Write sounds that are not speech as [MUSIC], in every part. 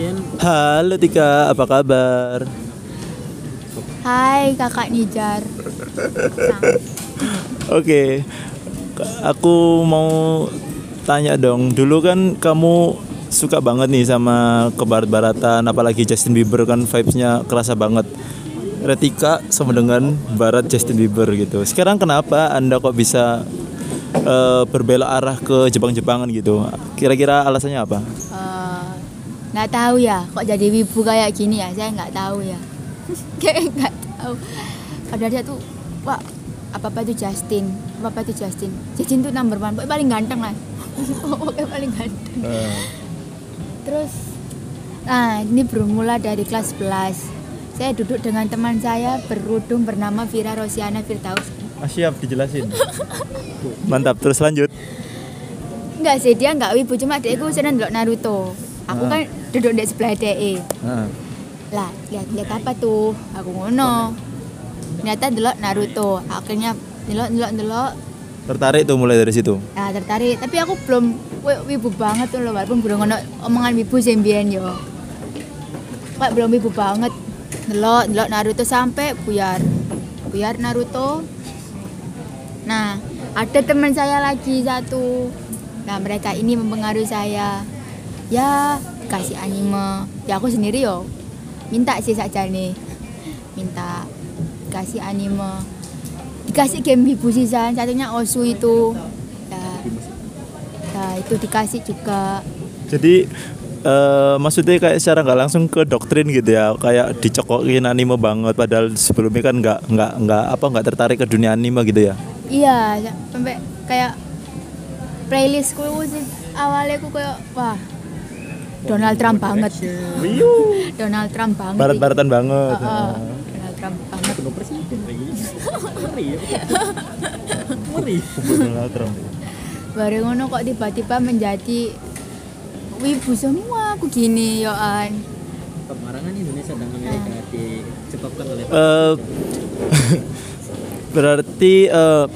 Ian. Halo Tika, apa kabar? Hai kakak Nijar. [LAUGHS] Oke, K- aku mau tanya dong. Dulu kan kamu suka banget nih sama kebarat-baratan, apalagi Justin Bieber kan vibes-nya kerasa banget. Retika sama dengan barat Justin Bieber gitu. Sekarang kenapa anda kok bisa eh, berbelok arah ke Jepang-Jepangan gitu? Kira-kira alasannya apa? Eh, nggak tahu ya, kok jadi wibu kayak gini ya? Saya nggak tahu ya. [LAUGHS] Kayak nggak tahu. Padahal dia tuh, wah apa apa itu Justin, apa apa itu Justin. Justin tuh number one, paling ganteng lah. [LAUGHS] Pokoknya paling ganteng. Terus, nah ini bermula dari kelas 11 saya duduk dengan teman saya berudung bernama Vira Rosiana Firdaus. Ah, siap dijelasin. Mantap, terus lanjut. Enggak sih, dia enggak wibu, cuma dia itu seneng Naruto. Aku kan duduk di sebelah DE. Lah, lihat lihat apa tuh? Aku ngono. Ternyata delok Naruto. Akhirnya delok delok delok tertarik tuh mulai dari situ. nah tertarik tapi aku belum wi- wibu banget tuh loh walaupun belum ngono omongan wibu sih mbiyen yo Kayak belum wibu banget delok delok Naruto sampai buyar buyar Naruto nah ada teman saya lagi satu nah mereka ini mempengaruhi saya ya kasih anime. Ya aku sendiri yo. Minta sih saja nih minta kasih anime. Dikasih game wibu sisan satunya Osu itu. Ya, ya itu dikasih juga. Jadi eh, maksudnya kayak secara nggak langsung ke doktrin gitu ya, kayak dicokokin anime banget padahal sebelumnya kan nggak nggak nggak apa nggak tertarik ke dunia anime gitu ya. iya sampai kayak playlistku sih. Awalnya aku kayak wah Donald Trump banget. [LAUGHS] Donald Trump banget. Barat-baratan banget. Heeh, Donald Trump banget. Kudu presiden lagi. Ngeri. Ya. Ngeri. Donald Trump. baru ngono kok tiba-tiba menjadi wibu semua. Aku gini yoan. Pemarangan Indonesia dan Amerika disebabkan oleh Eh, [LAUGHS] berarti eh,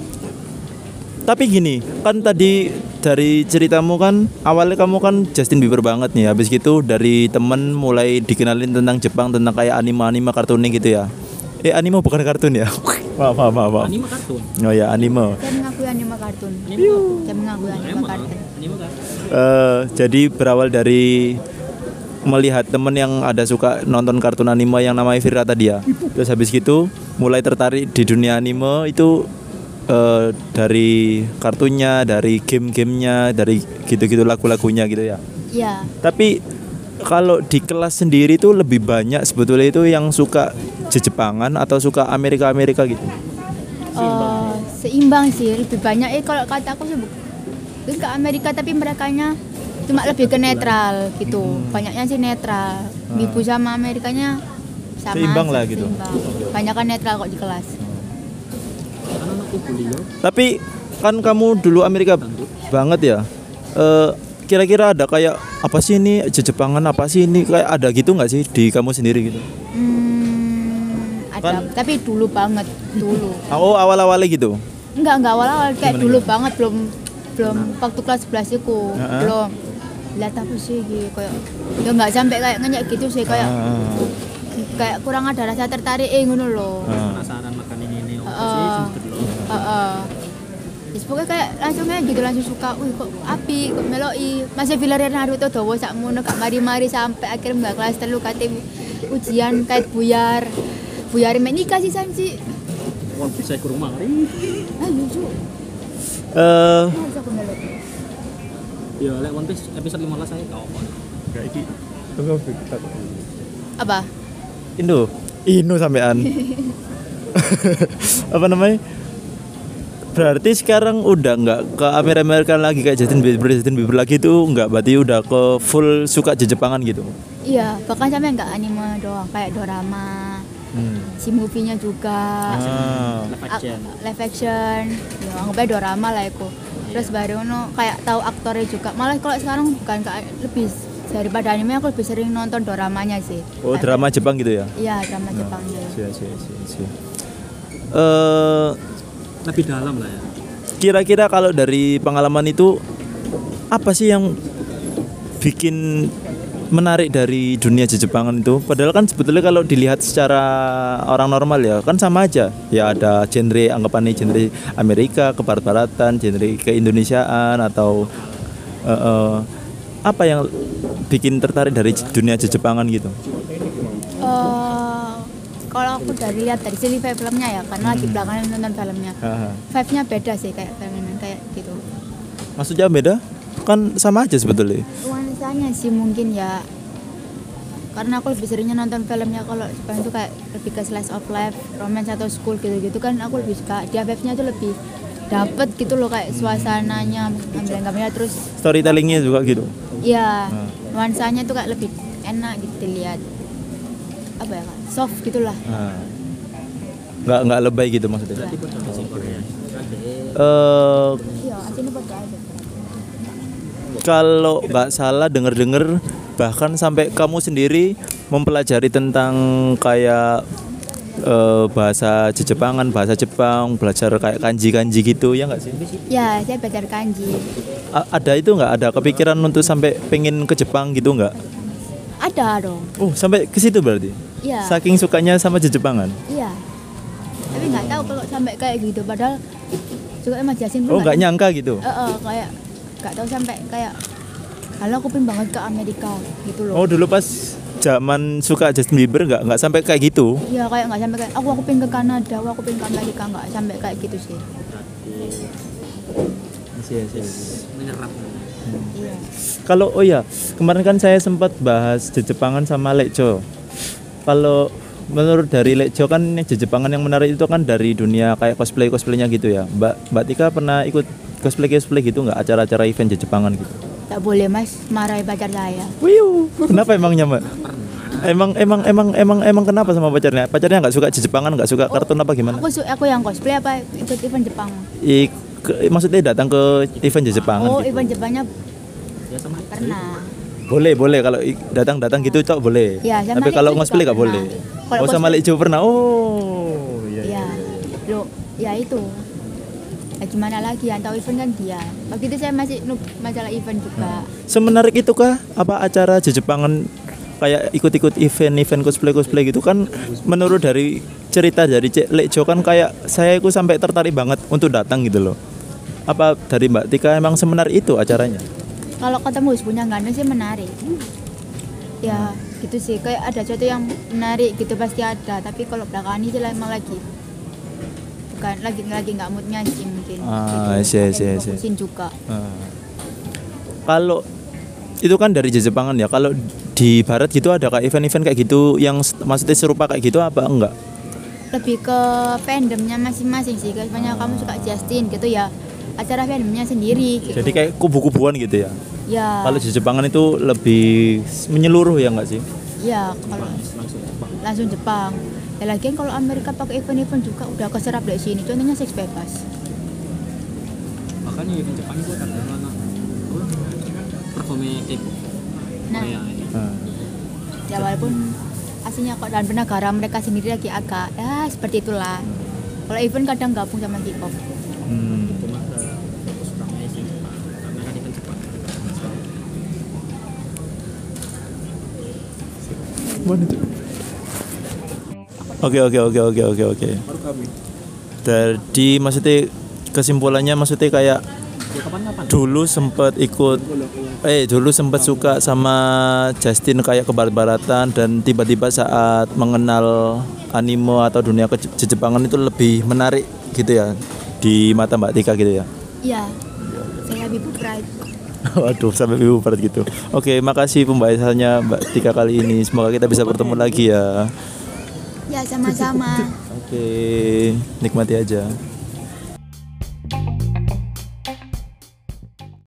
tapi gini kan tadi dari ceritamu kan awalnya kamu kan Justin Bieber banget nih habis gitu dari temen mulai dikenalin tentang Jepang tentang kayak anime-anime kartunnya gitu ya eh anime bukan kartun ya [LAUGHS] maaf maaf maaf, maaf. anime kartun. oh ya anime saya mengakui anime kartun saya mengakui anime kartun. Eh, jadi berawal dari melihat temen yang ada suka nonton kartun anime yang namanya Vira tadi ya. Terus habis gitu mulai tertarik di dunia anime itu eh, dari kartunya, dari game-gamenya, dari gitu-gitu lagu-lagunya gitu ya. ya Tapi kalau di kelas sendiri tuh lebih banyak sebetulnya itu yang suka Jepangan atau suka Amerika-Amerika gitu. Eh, seimbang sih lebih banyak eh kalau kata aku sih bu- mungkin ke Amerika tapi mereka cuma lebih ke netral gitu Hmm. banyaknya sih netral Wibu sama Amerikanya sama Seimbang lah gitu. seimbang. banyak kan netral kok di kelas Yo. Tapi kan kamu dulu Amerika banget ya. Eh, kira-kira ada kayak apa sih ini? Jepangan apa sih ini? Kayak ada gitu nggak sih di kamu sendiri gitu? hmm, ada. Kan- tapi dulu banget dulu. Oh awal-awalnya gitu. enggak enggak awal-awal. Kayak Gimana, dulu banget belum belum waktu kelas 11 itu Heeh. belum. Lihat apa sih gitu kayak ya nggak sampai kayak ngeyak gitu sih kayak Ah, kayak kurang ada rasa tertarik eh ngono loh. Penasaran makan ini ini sih dulu. Heeh. Ya, pokoknya kayak langsung aja gitu langsung suka, wih kok api, kok meloi. Masih Villarreal Naruto dawa sak ngono gak mari-mari sampai akhirnya mbak kelas telu kate ujian kait buyar. Buyar mek nikah sih san sih. Wah, bisa ke rumah kali. Ah lucu. Eh. Ya, lek One Piece episode 15 saya kau apa? Apa? Indo, [LAUGHS] Indo sampean. [LAUGHS] [LAUGHS] apa namanya? Berarti sekarang udah nggak ke Amerika lagi kayak Justin Bieber, Justin Bieber lagi tuh nggak berarti udah ke full suka Jepangan gitu. Iya, bahkan sampai nggak anime doang, kayak dorama, Hmm. si movie-nya juga. Ah. Live action. live action ya anggap aja dorama lah itu terus baru no kayak tahu aktornya juga malah kalau sekarang bukan kayak lebih daripada anime aku lebih sering nonton doramanya sih Oh drama Jepang gitu ya? iya drama Jepang ya Sia, sia, sia, sia. Lebih dalam lah ya. kira-kira kalau dari pengalaman itu apa sih yang bikin menarik dari dunia Jepangan itu? Padahal kan sebetulnya kalau dilihat secara orang normal ya kan sama aja. Ya ada genre anggapannya genre Amerika ke barat-baratan, genre ke Indonesiaan atau eh, eh, apa yang bikin tertarik dari dunia Jepangan gitu? Eh, kalau aku dari lihat dari sini filmnya ya karena lagi belakangan nonton filmnya Haha. vibe-nya beda sih kayak filmnya kayak gitu Maksudnya beda? Kan sama aja sebetulnya. nuansanya sih mungkin ya karena aku lebih seringnya nonton filmnya kalau Jepang itu kayak lebih ke slice of life, romance atau school gitu-gitu kan aku lebih suka dia vibe-nya tuh lebih dapet gitu loh kayak suasananya ambil gambarnya terus Storytellingnya juga gitu. ya Hmm. nuansanya tuh kayak lebih enak gitu dilihat apa ya kak soft gitulah Nah. Nggak nggak lebay gitu maksudnya. Ya. Pada aja kalau nggak salah denger-denger bahkan sampai kamu sendiri mempelajari tentang kayak eh, bahasa Jepangan, bahasa Jepang, belajar kayak kanji-kanji gitu ya nggak sih? ya saya belajar kanji A- ada itu nggak? Ada kepikiran untuk sampai pengen ke Jepang gitu nggak? Ada dong Oh sampai ke situ berarti? iya Saking sukanya sama Jepangan? iya tapi nggak tahu kalau sampai kayak gitu padahal juga emang Jasin Oh nggak nyangka gitu? Eh, eh, kayak nggak tahu sampai kayak kalau aku pengen banget ke Amerika gitu loh Oh dulu pas zaman suka Justin Bieber nggak nggak sampai kayak gitu? Iya kayak nggak sampai kayak aku aku pengen ke Kanada, aku, aku pengen ke Amerika nggak sampai kayak gitu sih. menyerap Iya. Kalau oh ya kemarin kan saya sempat bahas Jepangan sama Lekjo. Kalau menurut dari Lekjo kan yang Jepangan yang menarik itu kan dari dunia kayak cosplay cosplaynya gitu ya. Mbak Mbak Tika pernah ikut cosplay cosplay gitu nggak acara-acara event Jepangan gitu? Tak boleh mas marahi pacar saya. Wiu. Kenapa emangnya Mbak? Emang emang emang emang emang kenapa sama pacarnya? Pacarnya nggak suka Jepangan, nggak suka kartun apa gimana? Aku aku yang cosplay apa ikut event Jepang? I, ke- maksudnya datang ke event Jepangan oh gitu. event Jepangnya ya sama pernah. Boleh, boleh kalau datang datang gitu cok boleh. Ya, sama Tapi kalau cosplay juga nggak boleh. Kalau Oh sama cosplay- Lekjo pernah. Oh, iya. Ya, lo ya itu. Ya, gimana lagi yang tahu event kan dia. Waktu itu saya masih noob masalah event juga. Semenarik itu kah apa acara Jepangan kayak ikut-ikut event-event cosplay-cosplay gitu kan menurut dari cerita dari Cek Lekjo kan kayak saya itu sampai tertarik banget untuk datang gitu loh. Apa dari Mbak Tika emang semenarik itu acaranya? Kalau ketemu punya ganteng sih menarik. Ya gitu sih kayak ada sesuatu yang menarik gitu pasti ada. Tapi kalau belakangan ini sih emang lagi bukan lagi lagi nggak moodnya sih mungkin. Ah, Gitu. See. fokusin juga. Ah. Kalau itu kan dari Jepangan ya. Kalau di barat gitu ada kayak event-event kayak gitu yang maksudnya serupa kayak gitu apa enggak? Lebih ke fandomnya masing-masing sih. Kayak misalnya kamu suka Justin gitu ya acara fandomnya sendiri. Gitu. Jadi kayak kubu-kubuan gitu ya. ya Kalau di Jepangan itu lebih menyeluruh ya enggak sih? ya kalau langsung Jepang langsung Jepang. Ya lagian kalau Amerika pakai event-event juga udah keserap dari sini. Contohnya seks bebas. makanya event Jepang itu kan anak performnya Nah, Ah. ya walaupun aslinya kok dan negara mereka sendiri lagi agak ya seperti itulah kalau event kadang gabung sama K-pop Oke oke oke oke oke oke. Jadi maksudnya kesimpulannya maksudnya kayak ya dulu sempat ikut eh dulu sempat suka sama Justin kayak ke barat-baratan dan tiba-tiba saat mengenal anime atau dunia ke Jepangan itu lebih menarik gitu ya di mata Mbak Tika gitu ya. iya saya Bibu Pride [LAUGHS] Waduh sampai ibu berat gitu. Oke, makasih pembahasannya Mbak Tika kali ini. Semoga kita bisa bertemu lagi ya. ya sama-sama [LAUGHS] Oke, nikmati aja.